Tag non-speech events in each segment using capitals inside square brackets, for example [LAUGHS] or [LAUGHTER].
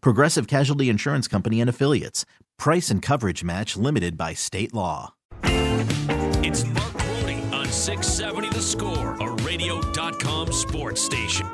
Progressive Casualty Insurance Company and Affiliates. Price and coverage match limited by state law. It's Mark Grote on 670 The Score, a radio.com sports station.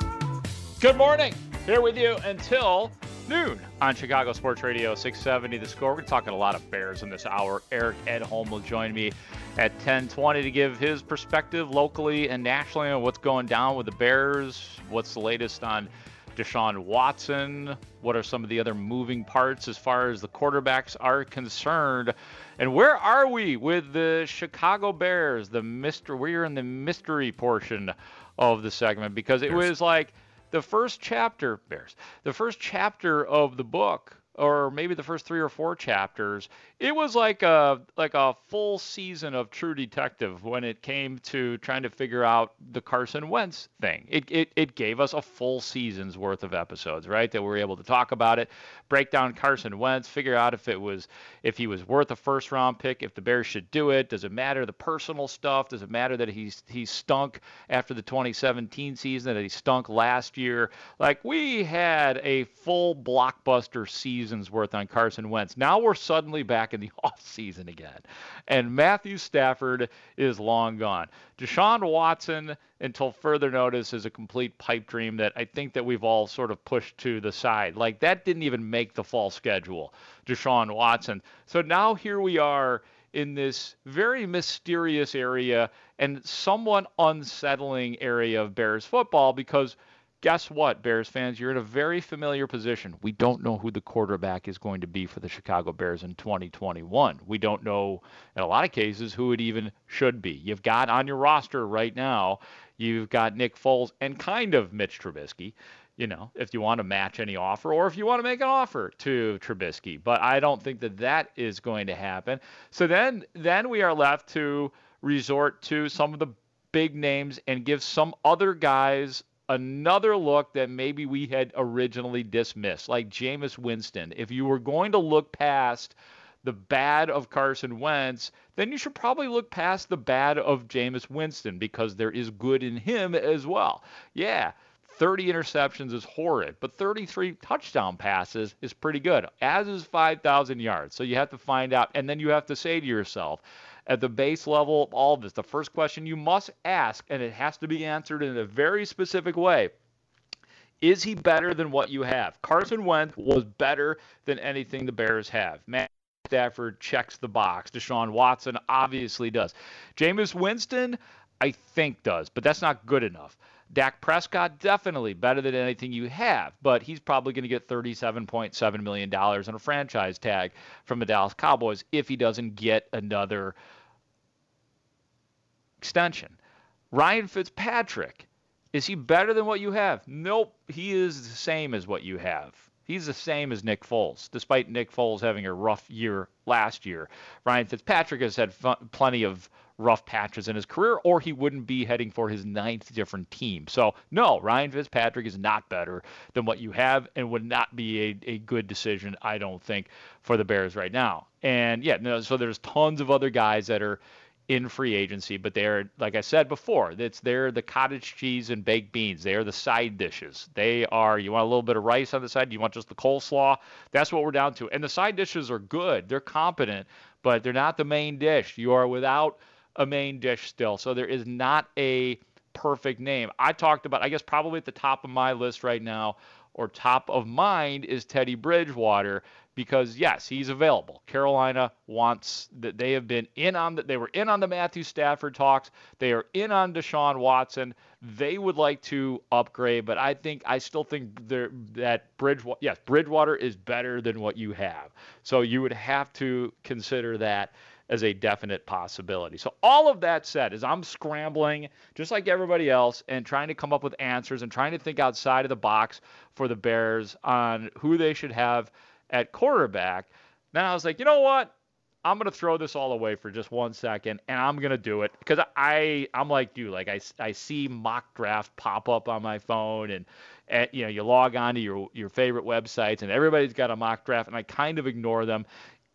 Good morning. Here with you until noon on Chicago Sports Radio 670 The Score. We're talking a lot of Bears in this hour. Eric Edholm will join me at 1020 to give his perspective locally and nationally on what's going down with the Bears, what's the latest on Deshaun Watson, what are some of the other moving parts as far as the quarterbacks are concerned, and where are we with the Chicago Bears? The mystery we're in the mystery portion of the segment because it Bears. was like the first chapter, Bears, the first chapter of the book, or maybe the first three or four chapters, it was like a like a full season of True Detective when it came to trying to figure out the Carson Wentz thing. It it, it gave us a full season's worth of episodes, right? That we were able to talk about it, break down Carson Wentz, figure out if it was if he was worth a first round pick, if the Bears should do it. Does it matter the personal stuff? Does it matter that he's he stunk after the 2017 season, that he stunk last year? Like we had a full blockbuster season's worth on Carson Wentz. Now we're suddenly back in the [LAUGHS] offseason again. And Matthew Stafford is long gone. Deshaun Watson, until further notice, is a complete pipe dream that I think that we've all sort of pushed to the side. Like that didn't even make the fall schedule, Deshaun Watson. So now here we are in this very mysterious area and somewhat unsettling area of Bears football because – guess what, Bears fans? You're in a very familiar position. We don't know who the quarterback is going to be for the Chicago Bears in 2021. We don't know, in a lot of cases, who it even should be. You've got on your roster right now, you've got Nick Foles and kind of Mitch Trubisky. You know, if you want to match any offer or if you want to make an offer to Trubisky, but I don't think that that is going to happen. So then, then we are left to resort to some of the big names and give some other guys another look that maybe we had originally dismissed, like Jameis Winston. If you were going to look past the bad of Carson Wentz, then you should probably look past the bad of Jameis Winston because there is good in him as well. Yeah, 30 interceptions is horrid, but 33 touchdown passes is pretty good, as is 5,000 yards. So you have to find out, and then you have to say to yourself, at the base level of all of this, the first question you must ask, and it has to be answered in a very specific way. Is he better than what you have? Carson Wentz was better than anything the Bears have. Matt Stafford checks the box. Deshaun Watson obviously does. Jameis Winston, I think does, but that's not good enough. Dak Prescott, definitely better than anything you have, but he's probably going to get $37.7 million on a franchise tag from the Dallas Cowboys if he doesn't get another extension. Ryan Fitzpatrick, is he better than what you have? Nope, he is the same as what you have. He's the same as Nick Foles, despite Nick Foles having a rough year last year. Ryan Fitzpatrick has had fun, plenty of rough patches in his career, or he wouldn't be heading for his ninth different team. So, no, Ryan Fitzpatrick is not better than what you have and would not be a, a good decision, I don't think, for the Bears right now. And yeah, no, so there's tons of other guys that are in free agency, but they're like I said before, it's they're the cottage cheese and baked beans. They are the side dishes. They are you want a little bit of rice on the side, you want just the coleslaw. That's what we're down to. And the side dishes are good. They're competent, but they're not the main dish. You are without a main dish still. So there is not a perfect name. I talked about, I guess, probably at the top of my list right now, or top of mind, is Teddy Bridgewater because yes, he's available. Carolina wants that they have been in on that they were in on the Matthew Stafford talks. They are in on Deshaun Watson. They would like to upgrade, but I think I still think that Bridgewater yes, Bridgewater is better than what you have. So you would have to consider that as a definite possibility. So all of that said, as I'm scrambling just like everybody else and trying to come up with answers and trying to think outside of the box for the Bears on who they should have at quarterback. Then I was like, you know what? I'm gonna throw this all away for just one second, and I'm gonna do it because I I'm like you, like I, I see mock draft pop up on my phone, and, and you know you log on to your your favorite websites, and everybody's got a mock draft, and I kind of ignore them,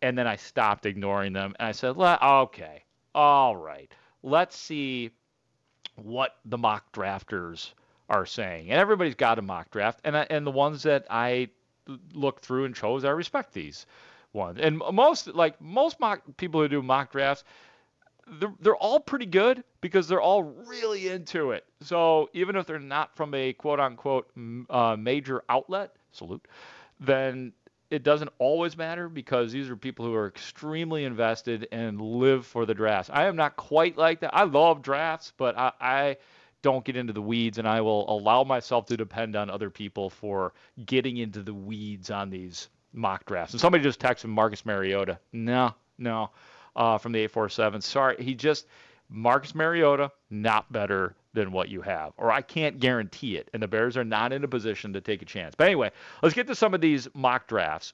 and then I stopped ignoring them, and I said, okay, all right, let's see what the mock drafters are saying, and everybody's got a mock draft, and I, and the ones that I looked through and chose. I respect these ones. And most like most mock people who do mock drafts, they're, they're all pretty good because they're all really into it. So even if they're not from a quote unquote uh, major outlet, salute, then it doesn't always matter because these are people who are extremely invested and live for the drafts. I am not quite like that. I love drafts, but I, I don't get into the weeds, and I will allow myself to depend on other people for getting into the weeds on these mock drafts. And somebody just texted Marcus Mariota. No, no, uh, from the 847. Sorry, he just Marcus Mariota not better than what you have, or I can't guarantee it. And the Bears are not in a position to take a chance. But anyway, let's get to some of these mock drafts.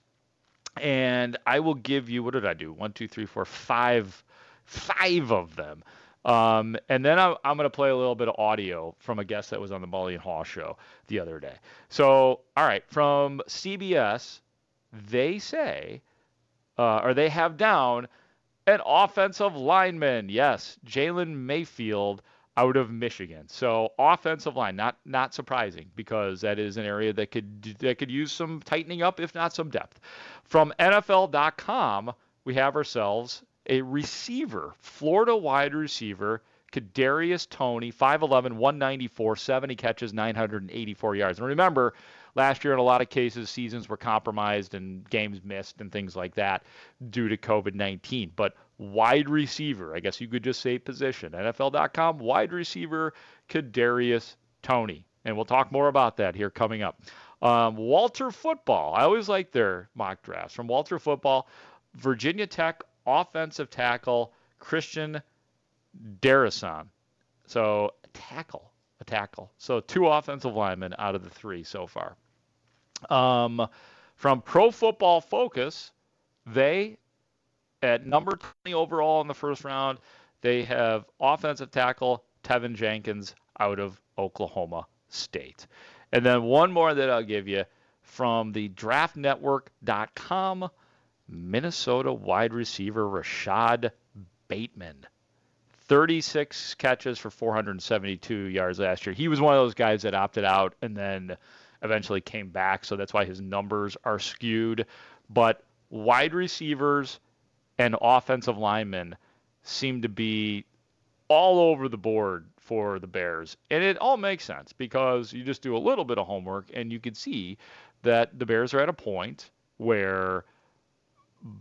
And I will give you what did I do? One, two, three, four, five, five of them. Um, and then I'm, I'm going to play a little bit of audio from a guest that was on the Mully and Haugh show the other day. So, all right, from CBS, they say, uh, or they have down an offensive lineman. Yes, Jalen Mayfield out of Michigan. So offensive line, not not surprising because that is an area that could that could use some tightening up, if not some depth. From NFL.com, we have ourselves a receiver, Florida wide receiver, Kadarius Toney, 5'11, 194, 70 catches, 984 yards. And remember, last year in a lot of cases, seasons were compromised and games missed and things like that due to COVID 19. But wide receiver, I guess you could just say position. NFL.com, wide receiver, Kadarius Toney. And we'll talk more about that here coming up. Um, Walter Football. I always like their mock drafts. From Walter Football, Virginia Tech offensive tackle Christian Darrisaw. So tackle, a tackle. So two offensive linemen out of the three so far. Um, from Pro Football Focus, they at number 20 overall in the first round, they have offensive tackle Teven Jenkins out of Oklahoma State. And then one more that I'll give you from the draftnetwork.com Minnesota wide receiver Rashod Bateman. 36 catches for 472 yards last year. He was one of those guys that opted out and then eventually came back, so that's why his numbers are skewed. But wide receivers and offensive linemen seem to be all over the board for the Bears. And it all makes sense because you just do a little bit of homework and you can see that the Bears are at a point where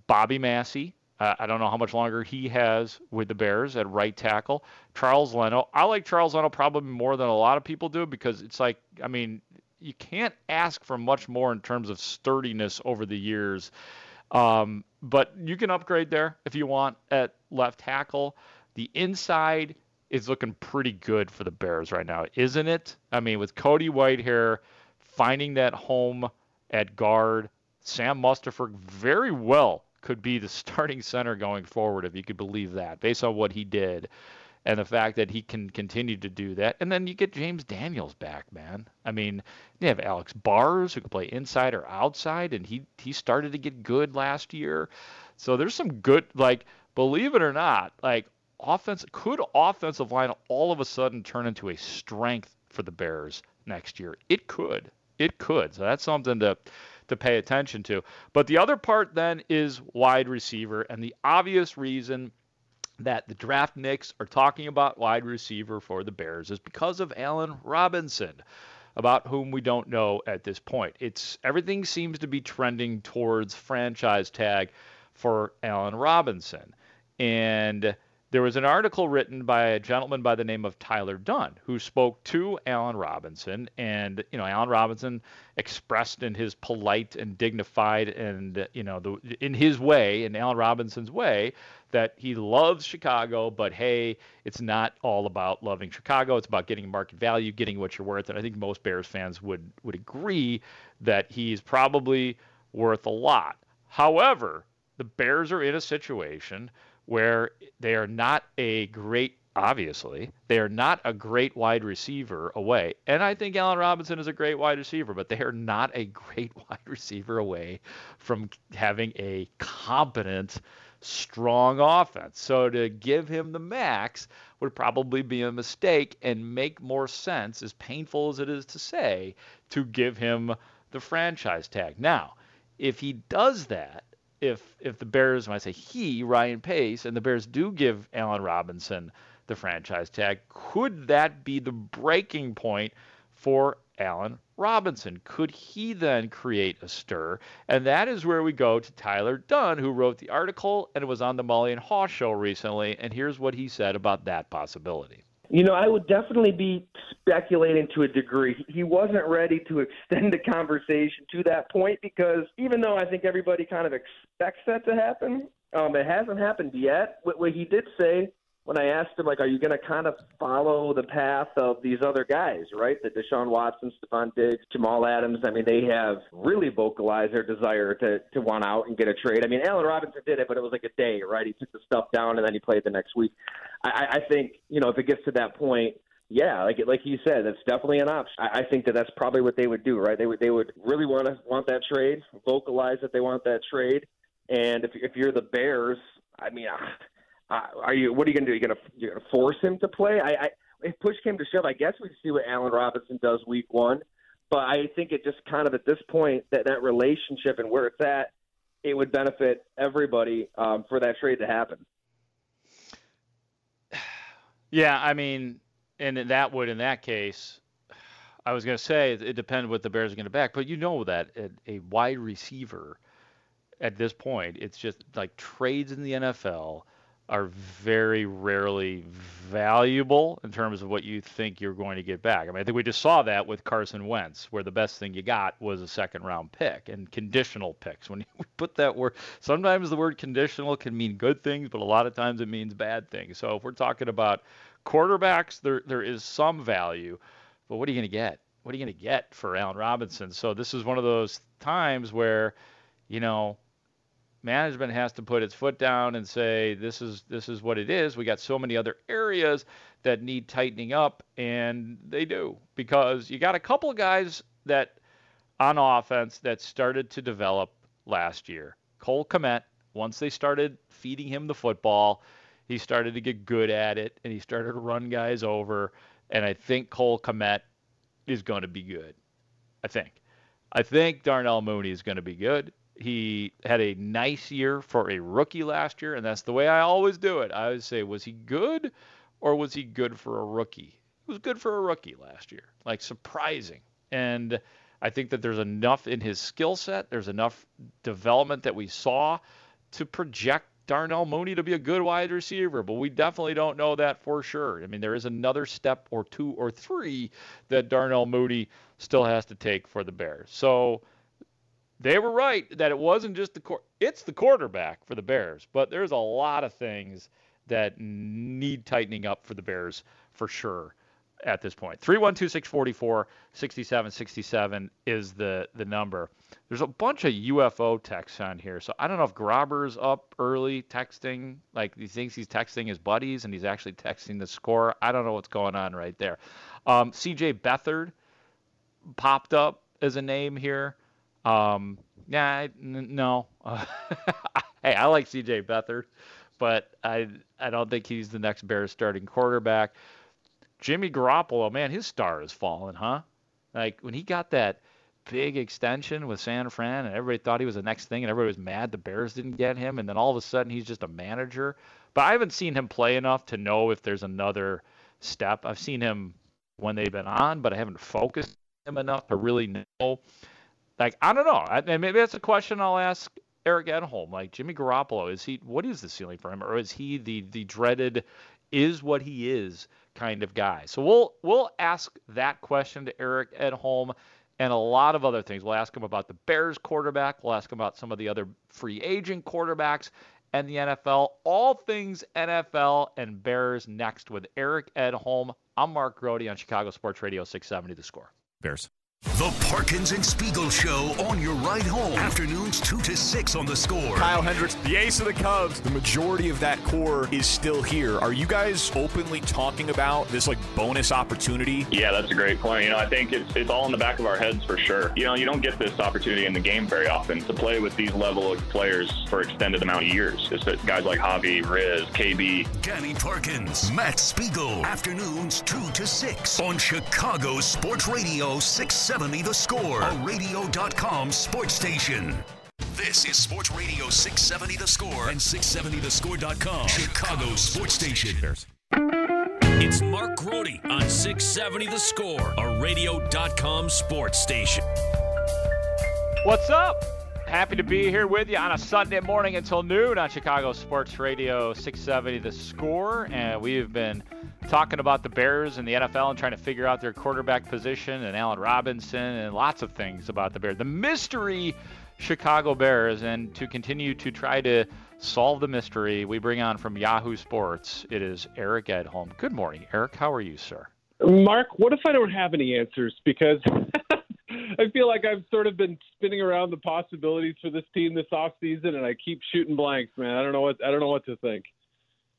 Bobby Massie. Uh, I don't know how much longer he has with the Bears at right tackle. Charles Leno. I like Charles Leno probably more than a lot of people do because it's like, I mean, you can't ask for much more in terms of sturdiness over the years. Um, but you can upgrade there if you want at left tackle. The inside is looking pretty good for the Bears right now, isn't it? I mean, with Cody Whitehair finding that home at guard, Sam Mustipher very well could be the [LAUGHS] starting center going forward, if you could believe that, based on what he did and the fact that he can continue to do that. And then you get James Daniels back, man. I mean, you have Alex Bars who can play inside or outside, and he he started to get good last year. So there's some good, like, believe it or not, like offense could offensive line all of a sudden turn into a strength for the Bears next year. It could. It could. So that's something to to pay attention to. But the other part then is wide receiver, and the obvious reason that the draft nicks are talking about wide receiver for the Bears is because of Allen Robinson. about whom we don't know at this point. It's everything seems to be trending towards franchise tag for Allen Robinson. And there was an article written by a gentleman by the name of Tyler Dunn who spoke to Allen Robinson. And, you know, Allen Robinson expressed in his polite and dignified and, you know, the, in his way, in Allen Robinson's way, that he loves Chicago, but hey, it's not all about loving Chicago. It's about getting market value, getting what you're worth. And I think most Bears fans would, would agree that he's probably worth a lot. However, the Bears are in a situation where they are not a great obviously. They are not a great wide receiver away. And I think Allen Robinson is a great wide receiver, but they are not a great [LAUGHS] wide receiver away from having a competent, strong offense. So to give him the max would probably be a mistake and make more sense, as painful as it is to say, to give him the franchise tag. Now, if he does that, if if the Bears, when I say he, Ryan Pace, and the Bears do give Allen Robinson the franchise tag, could that be the breaking point for Allen Robinson? Could he then create a stir? And that is where we go to Tyler Dunn, who wrote the article and was on the Mully and Haugh show recently. And here's what he said about that possibility. You know, I would definitely be speculating to a degree. He wasn't ready to [LAUGHS] extend the conversation to that point because even though I think everybody kind of expects that to happen, um, it hasn't happened yet. What, what he did say when I asked him, like, are you going to kind of follow the path of these other guys, right? The Deshaun Watson, Stefon Diggs, Jamal Adams. I mean, they have really vocalized their desire to to want out and get a trade. I mean, Allen Robinson did it, but it was like a day, right? He took the stuff down and then he played the next week. I, I think you know if it gets to that point, yeah, like like you said, that's definitely an option. I, I think that that's probably what they would do, right? They would they would really want to want that trade, vocalize that they want that trade, and if if you're the Bears, I mean. Uh, uh, are you? What are you going to do? You're going to you're going to force him to play? I, I if push came to shove, I guess we'd see what Allen Robinson does week one. But I think it just kind of at this point that that relationship and where it's at, it would benefit everybody um, for that trade to happen. [SIGHS] Yeah, I mean, and that would in that case, I was going to say it depends what the Bears are going to back, but you know that a wide receiver at this point, it's just like trades in the NFL are very rarely valuable in terms of what you think you're going to get back. I mean, I think we just saw that with Carson Wentz, where the best thing you got was a second round pick and conditional picks. When you [LAUGHS] put that word, sometimes the word conditional can mean good things, but a lot of times it means bad things. So if we're talking about quarterbacks, there there is some value, but what are you going to get? What are you going to get for Allen Robinson? So this is one of those times where, you know, management has to put its foot down and say this is this is what it is. We got so many other areas that need tightening up, and they do because you got a couple of guys that on offense that started to develop last year. Cole Kmet, once they started feeding him the football, he started to get good at it, and he started to run guys over. And I think Cole Kmet is going to be good. I think. I think Darnell Mooney is going to be good he had a nice year for a rookie last year, and that's the way I always do it. I always say, was he good or was he good for a rookie? He was good for a rookie last year, like surprising. And I think that there's enough in his skill set, there's enough development that we saw to project Darnell Mooney to be a good wide receiver, but we definitely don't know that for sure. I mean, there is another step or two or three that Darnell Mooney still has to take for the Bears. So they were right that it wasn't just the it's the quarterback for the Bears, but there's a lot of things that need tightening up for the Bears for sure at this point. 312-644-6767 is the the number. There's a bunch of UFO texts on here. So I don't know if Grobber's up early texting, like he thinks he's texting his buddies and he's actually texting the score. I don't know what's going on right there. Um, CJ Beathard popped up as a name here. Um, yeah, no. [LAUGHS] hey, I like C.J. Beathard, but I I don't think he's the next Bears starting quarterback. Jimmy Garoppolo, man, his star has fallen, huh? Like when he got that big extension with San Fran, and everybody thought he was the next thing, and everybody was mad the Bears didn't get him, and then all of a sudden he's just a manager. But I haven't seen him play enough to know if there's another step. I've seen him when they've been on, but I haven't focused him enough to really know. Like I don't know, and maybe that's a question I'll ask Eric Edholm. Like Jimmy Garoppolo, is he what is the ceiling for him, or is he the the dreaded is what he is kind of guy? So we'll we'll ask that question to Eric Edholm and a lot of other things. We'll ask him about the Bears quarterback. We'll ask him about some of the other free agent quarterbacks and the NFL. All things NFL and Bears next with Eric Edholm. I'm Mark Grote on Chicago Sports Radio 670 The Score. Bears. The Parkins and Spiegel Show on your ride home. Afternoons 2 to 6 on the score. Kyle Hendricks, the ace of the Cubs. The majority of that core is still here. Are you guys openly talking about this like bonus opportunity? Yeah, that's a great point. You know, I think it's it's all in the back of our heads for sure. You know, you don't get this opportunity in the game very often to play with these level of players for extended amount of years. It's guys like Javy, Riz, KB. Danny Parkins, Matt Spiegel. Afternoons 2 to 6 on Chicago Sports Radio 670 The Score, a radio.com sports station. This is Sports Radio 670 The Score and 670thescore.com, Chicago sports station. It's Mark Grote on 670 The Score, a radio.com sports station. What's up? Happy to be here with you on a Sunday morning until noon on Chicago Sports Radio 670 The Score. And we've been talking about the Bears and the NFL and trying to figure out their quarterback position and Allen Robinson and lots of things about the Bears. The mystery Chicago Bears. And to continue to try to solve the mystery, we bring on from Yahoo Sports, it is Eric Edholm. Good morning, Eric. How are you, sir? Mark, what if I don't have any answers? Because [LAUGHS] I feel like I've sort of been spinning around the possibilities for this team this off season, and I keep shooting blanks, man. I don't know what I don't know what to think.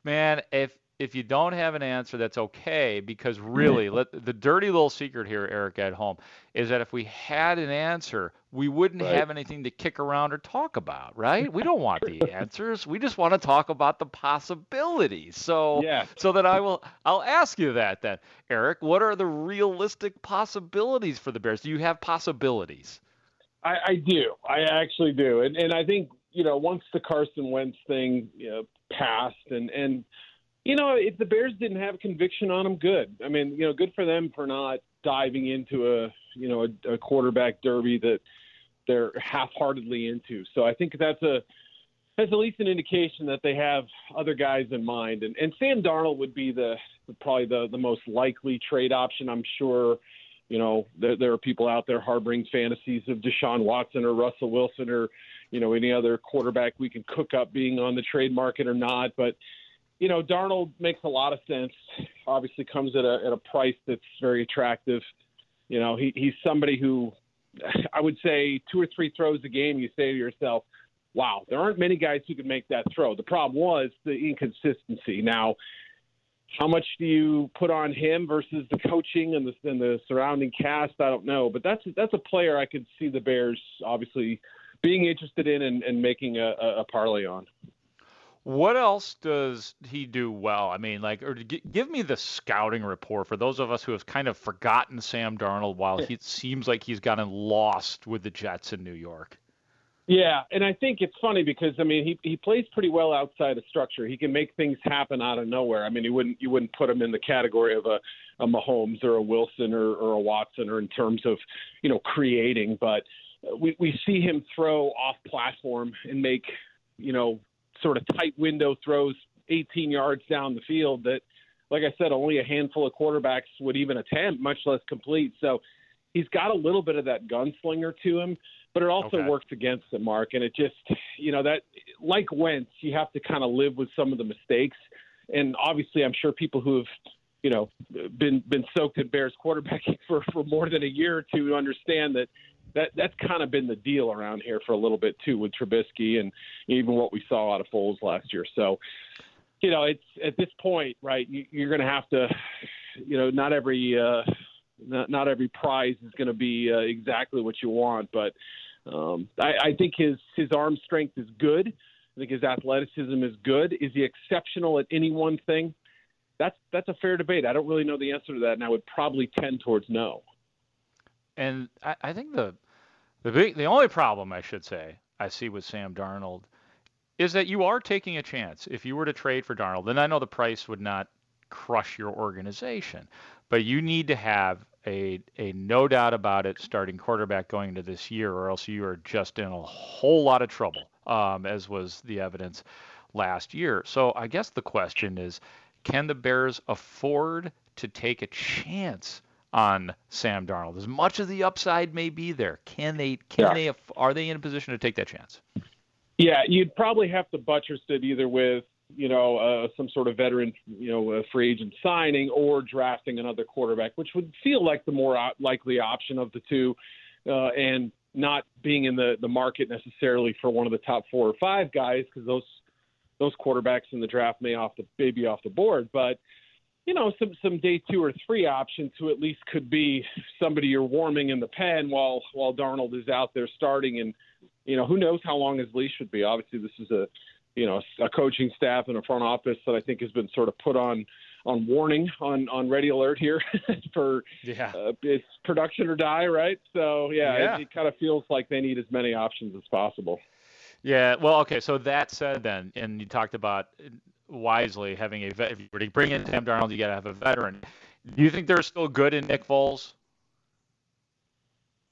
Man, if if you don't have an answer, that's okay because mm-hmm. really, let, the dirty little secret here, Eric Edholm, is that if we had an answer, we wouldn't Right. have anything to kick around or talk about, right? We don't want the [LAUGHS] answers. We just want to talk about the possibilities. So, Yes. so that I will, I'll ask you that then, Eric. What are the realistic possibilities for the Bears? Do you have possibilities? I, I do. I actually do. And and I think, you know, once the Carson Wentz thing you know, passed and and you know, if the Bears didn't have conviction on him, good. I mean, you know, good for them for not diving into a, you know, a, a quarterback derby that they're half-heartedly into. So I think that's a that's at least an indication that they have other guys in mind. And and Sam Darnold would be the probably the the most likely trade option. I'm sure you know, there, there are people out there harboring fantasies of Deshaun Watson or Russell Wilson or, you know, any other quarterback we can cook up being on the trade market or not. But, you know, Darnold makes a lot of sense. Obviously, comes at a at a price that's very attractive. You know, he, he's somebody who, I would say, two or three throws a game. You say to yourself, "Wow, there aren't many guys who can make that throw." The problem was the inconsistency. Now, how much do you put on him versus the coaching and the and the surrounding cast? I don't know, but that's that's a player I could see the Bears obviously being interested in and, and making a, a, a parlay on. What else does he do well? I mean, like, or gi- give me the scouting report for those of us who have kind of forgotten Sam Darnold while he, seems like he's gotten lost with the Jets in New York. Yeah, and I think it's funny because I mean he he plays pretty well outside of structure. He can make things happen out of nowhere. I mean, you wouldn't you wouldn't put him in the category of a a Mahomes or a Wilson or, or a Watson or in terms of you know creating, but we we see him throw off platform and make you know sort of tight window throws 18 yards down the field that like I said only a handful of quarterbacks would even attempt, much less complete. So he's got a little bit of that gunslinger to him, but it also Okay. works against him, Mark. And it just, you know, that like Wentz, you have to kind of live with some of the mistakes. And obviously, I'm sure people who have, you know, been been soaked in Bears quarterbacking [LAUGHS] for for more than a year or two understand that. That that's kind of been the deal around here for a little bit too with Trubisky and even what we saw out of Foles last year. So, you know, it's at this point, right? You, you're going to have to, you know, not every uh, not, not every prize is going to be uh, exactly what you want, but um, I, I think his his arm strength is good. I think his athleticism is good. Is he exceptional at any one thing? That's that's a fair debate. I don't really know the answer to that, and I would probably tend towards no. And I, I think the the big the only problem I should say I see with Sam Darnold is that you are taking a chance. If you were to trade for Darnold, then I know the price would not crush your organization, but you need to have a a no doubt about it starting quarterback going into this year, or else you are just in a whole lot of trouble, um, as was the evidence last year. So I guess the question is, can the Bears afford to take a chance on Sam Darnold? As much of the upside may be there, can they? Can yeah. they? Are they in a position to take that chance? Yeah, you'd probably have to buttress it either with you know uh, some sort of veteran, you know, free agent signing or drafting another quarterback, which would feel like the more likely option of the two, uh, and not being in the the market necessarily for one of the top four or five guys because those those quarterbacks in the draft may off the maybe off the board, but you know some some day two or three options who at least could be somebody you're warming in the pen while while Darnold is out there starting. And you know who knows how long his leash would be. Obviously, this is a you know a coaching staff and a front office that I think has been sort of put on on warning on on ready alert here [LAUGHS] for yeah. uh, it's production or die right? So yeah, yeah. It, it kind of feels like they need as many options as possible. Yeah. Well okay. So that said then and you talked about wisely having a vet if you were to bring in Sam Darnold you got to have a veteran do you think they're still good in Nick Foles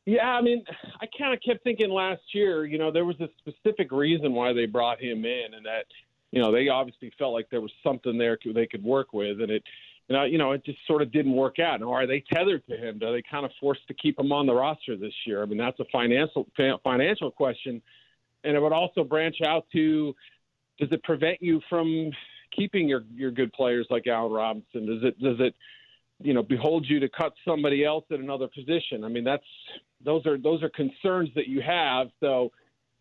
yeah, I mean, I kind of kept thinking last year, you know, there was a specific reason why they brought him in, and that, you know, they obviously felt like there was something there they could work with, and it, you know, you know, it just sort of didn't work out. Now, are they tethered to him? Are they kind of forced to keep him on the roster this year? I mean, that's a financial financial question, and it would also branch out to, does it prevent you from keeping your your good players like Allen Robinson? Does it does it you know behold you to cut somebody else at another position. I mean that's those are those are concerns that you have. So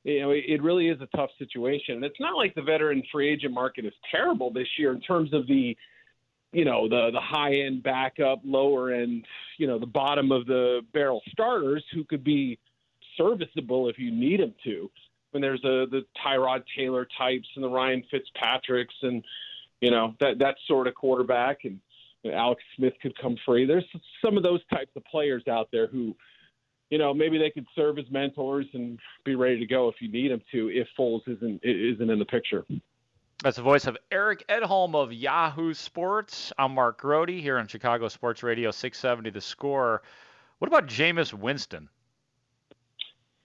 you know it, it really is a tough situation. And it's not like the veteran free agent market is terrible this year in terms of the you know the the high end backup, lower end, you know the bottom of the barrel starters who could be serviceable if you need them to. When there's a the Tyrod Taylor types and the Ryan Fitzpatricks and you know that that sort of quarterback and Alex Smith could come free. There's some of those types of players out there who, you know, maybe they could serve as mentors and be ready to go if you need them to. If Foles isn't isn't in the picture. That's the voice of Eric Edholm of Yahoo Sports. I'm Mark Grote here on Chicago Sports Radio 670 The Score. What about Jameis Winston?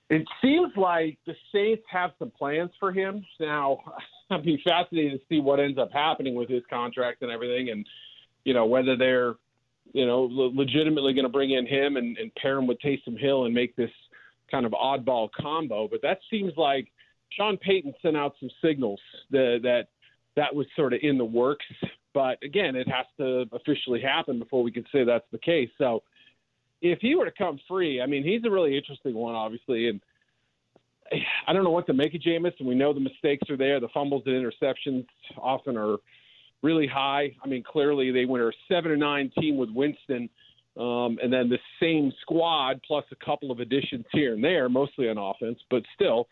It seems like the Saints have some plans for him. Now, [LAUGHS] I'd be fascinated to see what ends up happening with his contract and everything. And you know, whether they're, you know, legitimately going to bring in him and, and pair him with Taysom Hill and make this kind of oddball combo. But that seems like Sean Payton sent out some signals that that, that was sort of in the works. But again, it has to officially happen before we can say that's the case. So if he were to come free, I mean, he's a really interesting one, obviously, and. I don't know what to make of Jameis, and we know the mistakes are there. The fumbles and interceptions often are really high. I mean, clearly they went a seven or nine team with Winston, um, and then the same squad plus a couple of additions here and there, mostly on offense, but still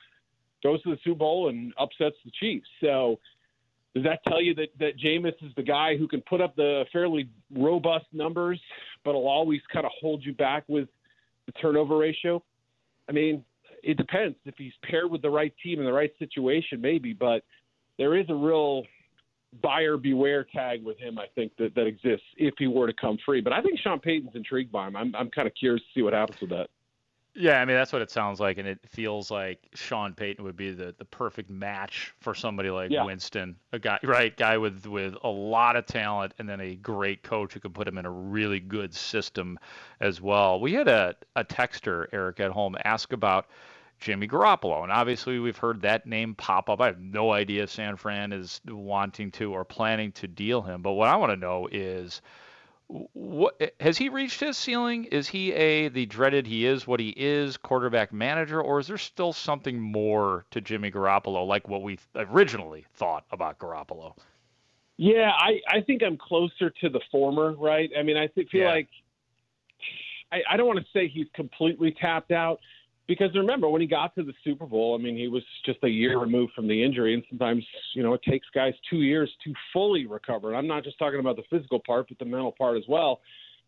goes to the Super Bowl and upsets the Chiefs. So does that tell you that that Jameis is the guy who can put up the fairly robust numbers, but will always kind of hold you back with the turnover ratio? I mean, it depends if he's paired with the right team in the right situation, maybe, but there is a real buyer beware tag with him, I think that that exists if he were to come free. But I think Sean Payton's intrigued by him. I'm I'm kind of curious to see what happens with that. Yeah, I mean that's what it sounds like, and it feels like Sean Payton would be the, the perfect match for somebody like yeah. Winston, a guy right guy with with a lot of talent, and then a great coach who can put him in a really good system as well. We had a a texter Eric Edholm ask about Jimmy Garoppolo. And obviously, we've heard that name pop up. I have no idea if San Fran is wanting to or planning to deal him. But what I want to know is what has he reached his ceiling? Is he a the dreaded he is what he is quarterback manager, or is there still something more to Jimmy Garoppolo, like what we originally thought about Garoppolo? Yeah, I, I think I'm closer to the former, right? I mean, I feel yeah. like I, I don't want to say he's completely tapped out because remember when he got to the Super Bowl, I mean, he was just a year removed from the injury, and sometimes you know it takes guys two years to fully recover. And I'm not just talking about the physical part, but the mental part as well.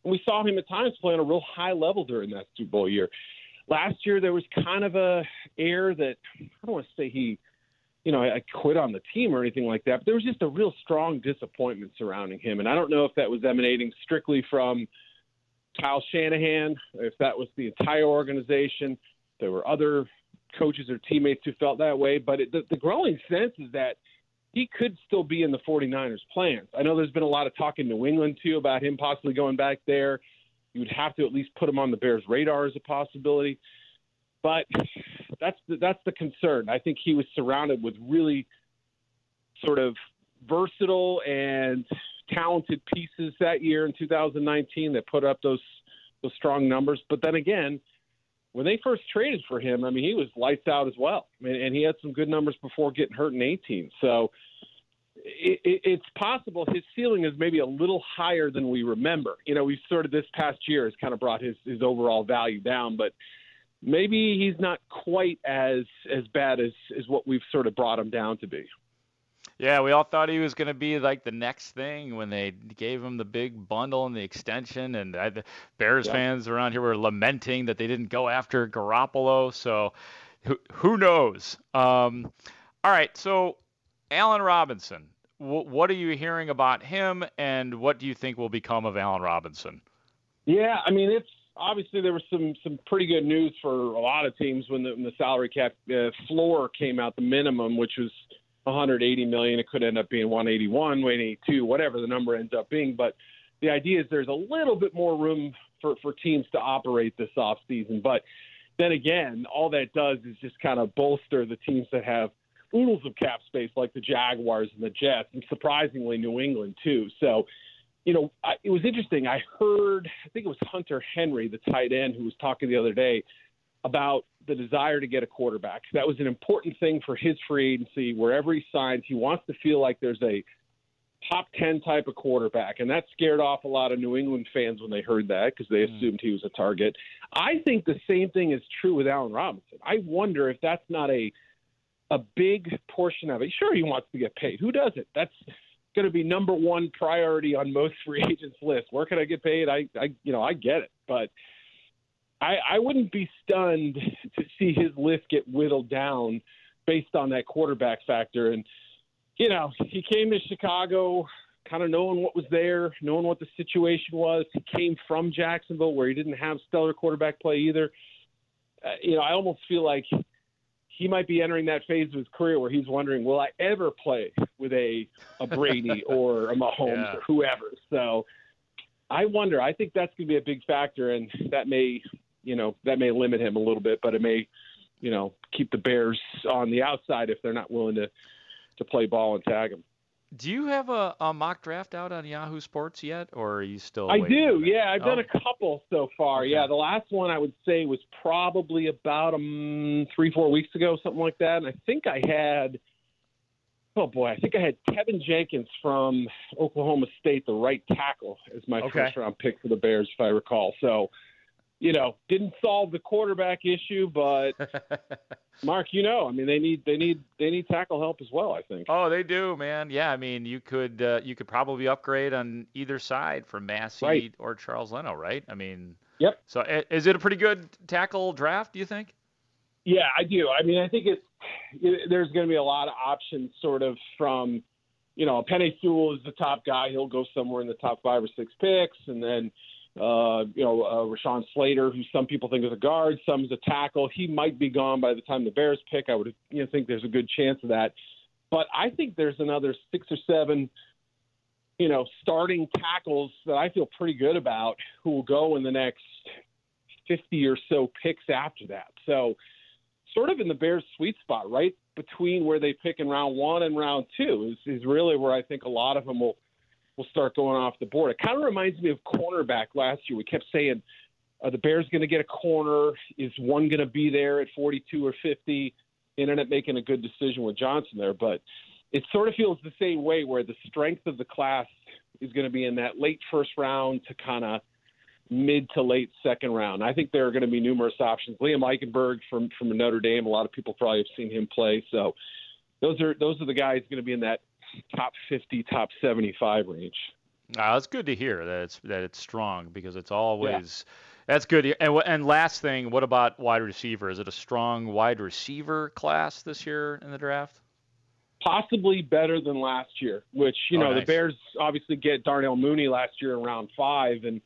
And we saw him at times play on a real high level during that Super Bowl year. Last year there was kind of a air that I don't want to say he, you know, I quit on the team or anything like that, but there was just a real strong disappointment surrounding him, and I don't know if that was emanating strictly from Kyle Shanahan, if that was the entire organization, there were other coaches or teammates who felt that way. But it, the, the growing sense is that he could still be in the 49ers plans. I know there's been a lot of talk in New England too about him possibly going back there. You would have to at least put him on the Bears' radar as a possibility. But that's the, that's the concern. I think he was surrounded with really sort of versatile and talented pieces that year in 2019 that put up those those strong numbers. But then again, when they first traded for him, I mean, he was lights out as well, I mean, and he had some good numbers before getting hurt in 18. So it, it, it's possible his ceiling is maybe a little higher than we remember. You know, we've sort of this past year has kind of brought his his overall value down, but maybe he's not quite as as bad as as what we've sort of brought him down to be. Yeah, we all thought he was going to be like the next thing when they gave him the big bundle and the extension. And I, the Bears yeah. fans around here were lamenting that they didn't go after Garoppolo. So who, who knows? Um, all right, so Allen Robinson, w- what are you hearing about him, and what do you think will become of Allen Robinson? Yeah, I mean it's obviously there was some some pretty good news for a lot of teams when the, when the salary cap uh, floor came out, the minimum, which was 180 million. It could end up being 181, 182, whatever the number ends up being. But the idea is there's a little bit more room for for teams to operate this off season. But then again, all that does is just kind of bolster the teams that have oodles of cap space, like the Jaguars and the Jets, and surprisingly New England too. So. You know, I, it was interesting. I heard, I think it was Hunter Henry, the tight end, who was talking the other day about the desire to get a quarterback. That was an important thing for his free agency. Wherever he signs, he wants to feel like there's a top 10 type of quarterback. And that scared off a lot of New England fans when they heard that because they mm. assumed he was a target. I think the same thing is true with Allen Robinson. I wonder if that's not a a big portion of it. Sure, he wants to get paid. Who doesn't? That's going to be number one priority on most free agents lists. Where can I get paid? I, I you know, I get it, but I, I wouldn't be stunned [LAUGHS] to see his list get whittled down based on that quarterback factor. And, you know, he came to Chicago kind of knowing what was there, knowing what the situation was. He came from Jacksonville where he didn't have stellar quarterback play either. Uh, you know, I almost feel like he might be entering that phase of his career where he's wondering, will I ever play with a a [LAUGHS] Brady or a Mahomes yeah. or whoever? So I wonder. I think that's going to be a big factor, and that may you know that may limit him a little bit, but it may you know keep the Bears on the outside if they're not willing to to play ball and tag him. Do you have a, a mock draft out on Yahoo Sports yet, or are you still? I do. Yeah, I've oh. done a couple so far. Okay. Yeah, the last one I would say was probably about um, three, four weeks ago, something like that. And I think I had, oh boy, I think I had Teven Jenkins from Oklahoma State, the right tackle, as my okay. first round pick for the Bears, if I recall. So you know, didn't solve the quarterback issue, but [LAUGHS] Mark, you know, I mean, they need they need they need tackle help as well. I think. Oh, they do, man. Yeah, I mean, you could uh, you could probably upgrade on either side from Massie right. or Charles Leno, right? I mean. Yep. So is it a pretty good tackle draft? Do you think? Yeah, I do. I mean, I think it's it, there's going to be a lot of options, sort of from, you know, Penei Sewell is the top guy. He'll go somewhere in the top five or six picks, and then uh, you know, uh, Rashawn Slater, who some people think is a guard, some is a tackle. He might be gone by the time the Bears pick. I would you know, think there's a good chance of that. But I think there's another six or seven, you know, starting tackles that I feel pretty good about who will go in the next 50 or so picks after that. So, sort of in the Bears' sweet spot, right between where they pick in round one and round two, is, is really where I think a lot of them will will start going off the board. It kind of reminds me of cornerback last year. We kept saying, are the Bears going to get a corner? Is one going to be there at 42 or 50? They ended up making a good decision with Johnson there, but it sort of feels the same way where the strength of the class is going to be in that late first round to kind of mid to late second round. I think there are going to be numerous options. Liam Eichenberg from from Notre Dame. A lot of people probably have seen him play. So those are those are the guys going to be in that top 50, top 75 range. Uh, that's good to hear that it's that it's strong because it's always yeah. that's good. And and last thing, what about wide receiver? Is it a strong wide receiver class this year in the draft? Possibly better than last year, which you oh, know nice. the Bears obviously get Darnell Mooney last year in round five, and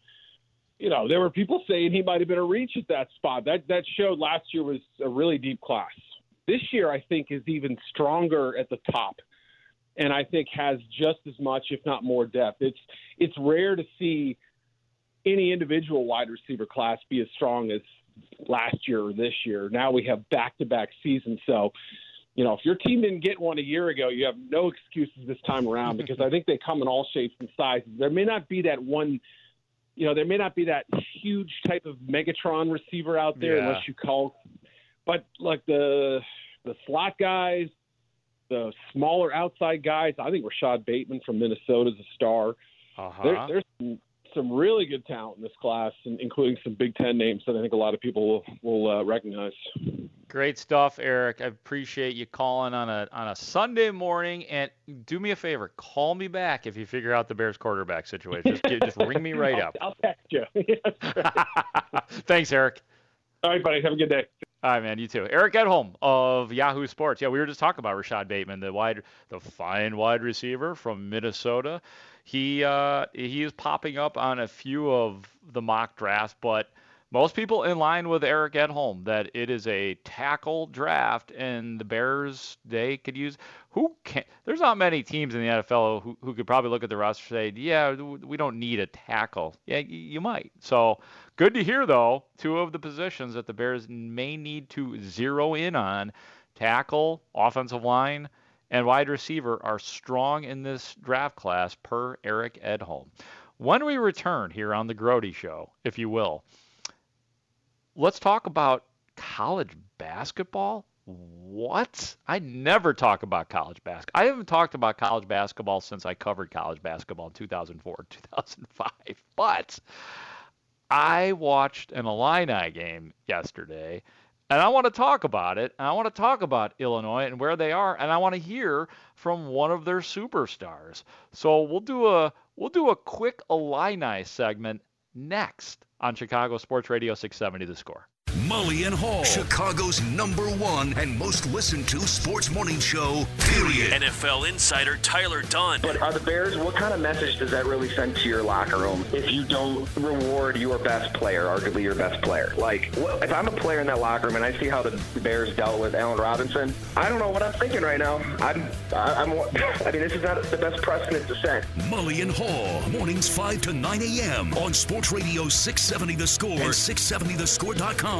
you know, there were people saying he might have been a reach at that spot. That that showed last year was a really deep class. This year, I think, is even stronger at the top, and I think has just as much, if not more, depth. It's it's rare to see any individual wide receiver class be as strong as last year or this year. Now we have back to back seasons, so you know, if your team didn't get one a year ago, you have no excuses this time around because I think they come in all shapes and sizes. There may not be that one, you know, there may not be that huge type of Megatron receiver out there Yeah. unless you call, but like the the slot guys, the smaller outside guys. I think Rashod Bateman from Minnesota is a star. Uh-huh. There, there's some, some really good talent in this class, including some Big Ten names that I think a lot of people will will uh, recognize. Great stuff, Eric. I appreciate you calling on a on a Sunday morning. And do me a favor, call me back if you figure out the Bears quarterback situation. Just, just ring me right [LAUGHS] I'll, up. I'll text you. [LAUGHS] [LAUGHS] Thanks, Eric. All right, buddy. Have a good day. All right, man. You too. Eric Edholm of Yahoo Sports. Yeah, we were just talking about Rashod Bateman, the wide, the fine wide receiver from Minnesota. He uh, he is popping up on a few of the mock drafts, but most people in line with Eric Edholm that it is a tackle draft, and the Bears they could use who can. There's not many teams in the NFL who, who could probably look at the roster and say, yeah, we don't need a tackle. Yeah, you might. So good to hear though. Two of the positions that the Bears may need to zero in on: tackle, offensive line, and wide receiver are strong in this draft class per Eric Edholm. When we return here on the Grote Show, if you will, let's talk about college basketball. What? I never talk about college basketball. I haven't talked about college basketball since I covered college basketball in 2004, [LAUGHS] 2005. But I watched an Illini game yesterday, and I want to talk about it. And I want to talk about Illinois and where they are, and I want to hear from one of their superstars. So we'll do a we'll do a quick Illini segment next on Chicago Sports Radio 670 The Score. Mully and Haugh, Chicago's number one and most listened to sports morning show, period. NFL insider Tyler Dunne. But are the Bears, what kind of message does that really send to your locker room if you don't reward your best player, arguably your best player? Like, what, if I'm a player in that locker room and I see how the Bears dealt with Allen Robinson, I don't know what I'm thinking right now. I'm, I- I'm, [LAUGHS] I mean, this is not the best precedent to set. Mully and Haugh, mornings 5 to 9 a.m. on Sports Radio 670 The Score and 670thescore.com,